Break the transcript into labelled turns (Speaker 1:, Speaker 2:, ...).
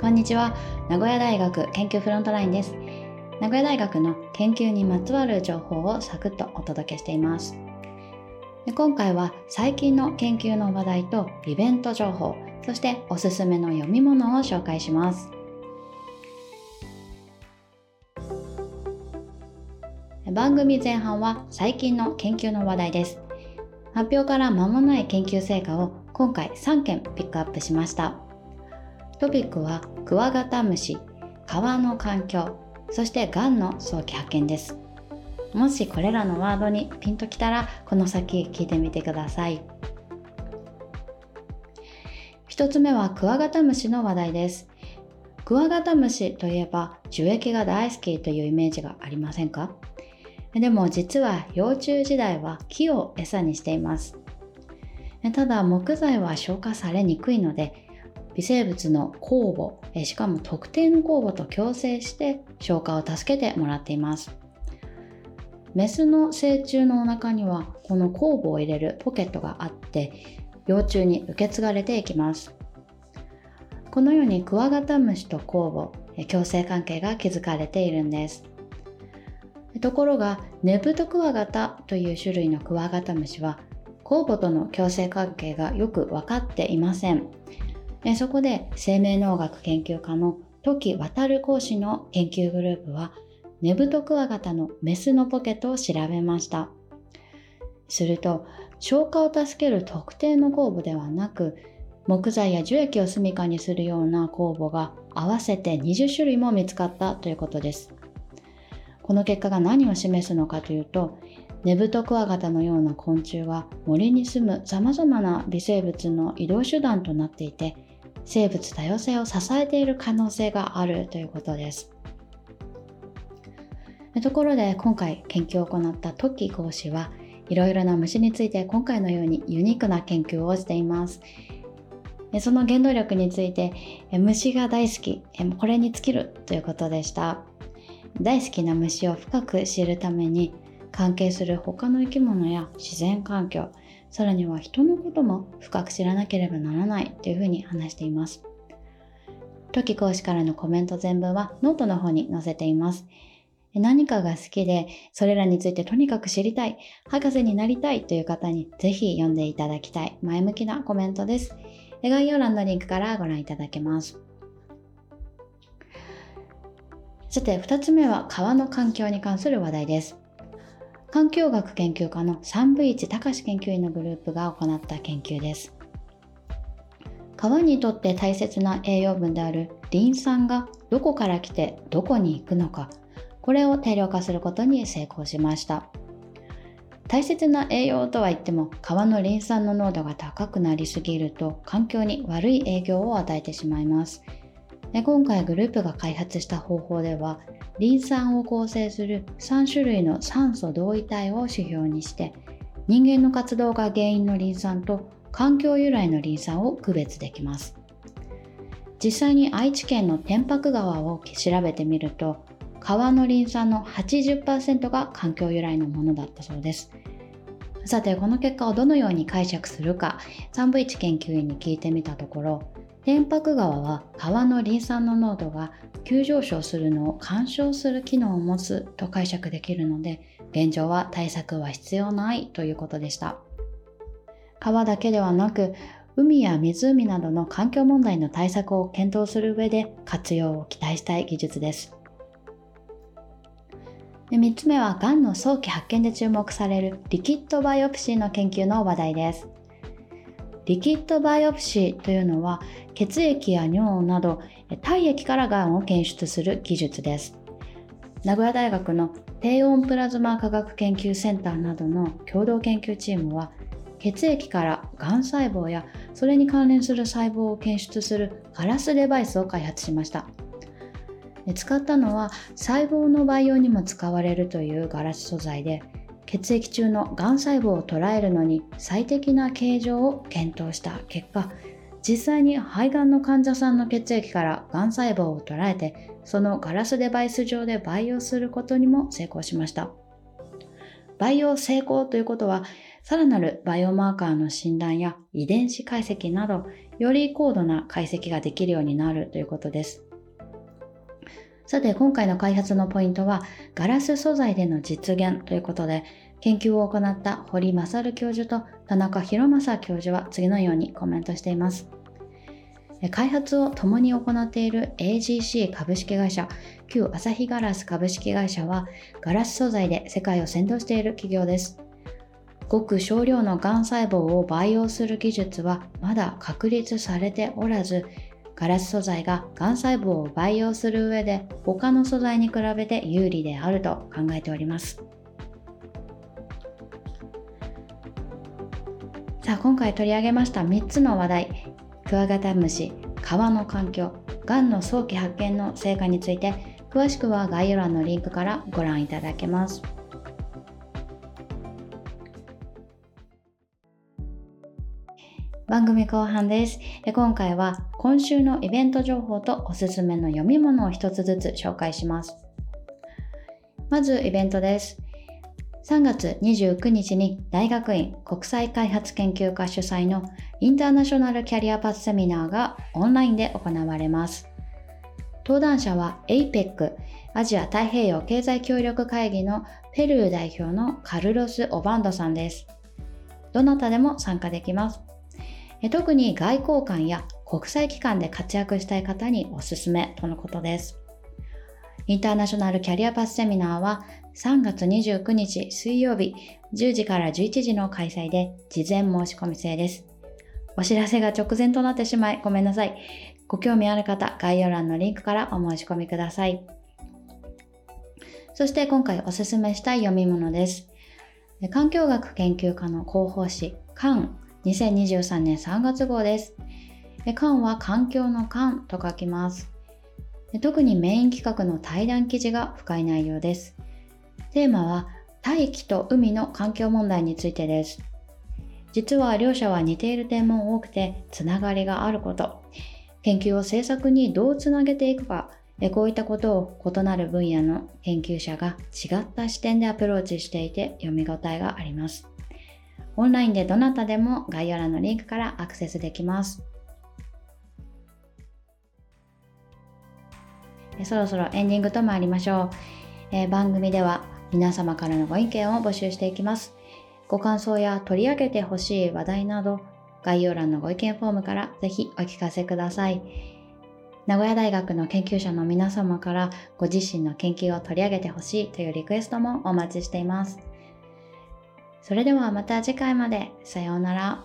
Speaker 1: こんにちは。名古屋大学研究フロントラインです。名古屋大学の研究にまつわる情報をサクッとお届けしています。今回は最近の研究の話題とイベント情報そしておすすめの読み物を紹介します。番組前半は最近の研究の話題です。発表から間もない研究成果を今回3件ピックアップしました。トピックはクワガタムシ川の環境そしてがんの早期発見です。もしこれらのワードにピンときたらこの先聞いてみてください。1つ目はクワガタムシの話題です。クワガタムシといえば樹液が大好きというイメージがありませんか？でも実は幼虫時代は木を餌にしています。ただ木材は消化されにくいので微生物の酵母しかも特定の酵母と共生して消化を助けてもらっています。メスの成虫のお腹にはこの酵母を入れるポケットがあって幼虫に受け継がれていきます。このようにクワガタムシと酵母共生関係が築かれているんです。ところがネブトクワガタという種類のクワガタムシは酵母との共生関係がよく分かっていません。えそこで生命農学研究家の時渡講師の研究グループはネブトクワガタのメスのポケットを調べました。すると消化を助ける特定の酵母ではなく木材や樹液を住処にするような酵母が合わせて20種類も見つかったということです。この結果が何を示すのかというとネブトクワガタのような昆虫は森に住むさまざまな微生物の移動手段となっていて生物多様性を支えている可能性があるということです。ところで今回研究を行ったトッキー講師はいろいろな虫について今回のようにユニークな研究をしています。その原動力について虫が大好きこれに尽きるということでした。大好きな虫を深く知るために関係する他の生き物や自然環境さらには人のことも深く知らなければならないというふうに話しています。時講師からのコメント全文はノートの方に載せています。何かが好きでそれらについてとにかく知りたい博士になりたいという方にぜひ読んでいただきたい前向きなコメントです。概要欄のリンクからご覧いただけます。さて、2つ目は川の環境に関する話題です。環境学研究家の三部一隆研究員のグループが行った研究です。川にとって大切な栄養分であるリン酸がどこから来てどこに行くのか、これを定量化することに成功しました。大切な栄養とは言っても川のリン酸の濃度が高くなりすぎると環境に悪い影響を与えてしまいます。で今回グループが開発した方法ではリン酸を構成する3種類の酸素同位体を指標にして人間の活動が原因のリン酸と環境由来のリン酸を区別できます。実際に愛知県の天白川を調べてみると川のリン酸の80%が環境由来のものだったそうです。さてこの結果をどのように解釈するか3部1研究員に聞いてみたところ天白川は川のリン酸の濃度が急上昇するのを干渉する機能を持つと解釈できるので現状は対策は必要ないということでした。川だけではなく海や湖などの環境問題の対策を検討する上で活用を期待したい技術です。で3つ目はがんの早期発見で注目されるリキッドバイオプシーの研究の話題です。リキッドバイオプシーというのは血液や尿など体液からがんを検出する技術です。名古屋大学の低温プラズマ科学研究センターなどの共同研究チームは血液からがん細胞やそれに関連する細胞を検出するガラスデバイスを開発しました。使ったのは細胞の培養にも使われるというガラス素材で血液中のがん細胞を捉えるのに最適な形状を検討した結果実際に肺がんの患者さんの血液からがん細胞を捉えてそのガラスデバイス上で培養することにも成功しました培養成功ということはさらなるバイオマーカーの診断や遺伝子解析など、より高度な解析ができるようになるということです。さて、今回の開発のポイントは、ガラス素材での実現ということで、研究を行った堀勝教授と田中博正教授は次のようにコメントしています。開発を共に行っている AGC 株式会社、旧朝日ガラス株式会社は、ガラス素材で世界を先導している企業です。ごく少量のがん細胞を培養する技術はまだ確立されておらず、ガラス素材ががん細胞を培養する上で他の素材に比べて有利であると考えております。さあ今回取り上げました3つの話題クワガタムシ川の環境がんの早期発見の成果について詳しくは概要欄のリンクからご覧いただけます番組後半です今回は今週のイベント情報とおすすめの読み物を一つずつ紹介しますまずイベントです3月29日に大学院国際開発研究科主催のインターナショナルキャリアパスセミナーがオンラインで行われます。登壇者は APEC アジア太平洋経済協力会議のペルー代表のカルロス・オバンドさんです。どなたでも参加できます。特に外交官や国際機関で活躍したい方におすすめとのことです。インターナショナルキャリアパスセミナーは3月29日水曜日10時から11時の開催で事前申し込み制です。お知らせが直前となってしまいごめんなさい。ご興味ある方、概要欄のリンクからお申し込みください。そして今回おすすめしたい読み物です。環境学研究家の広報誌、カン2023年3月号です。カンは環境のカンと書きます。特にメイン企画の対談記事が深い内容です。テーマは大気と海の環境問題についてです。実は両者は似ている点も多くてつながりがあること、研究を政策にどうつなげていくか、こういったことを異なる分野の研究者が違った視点でアプローチしていて読み応えがあります。オンラインでどなたでも概要欄のリンクからアクセスできます。そろそろエンディングと参りましょう。えー、番組では皆様からのご意見を募集していきます。ご感想や取り上げてほしい話題など、概要欄のご意見フォームからぜひお聞かせください。名古屋大学の研究者の皆様からご自身の研究を取り上げてほしいというリクエストもお待ちしています。それではまた次回まで。さようなら。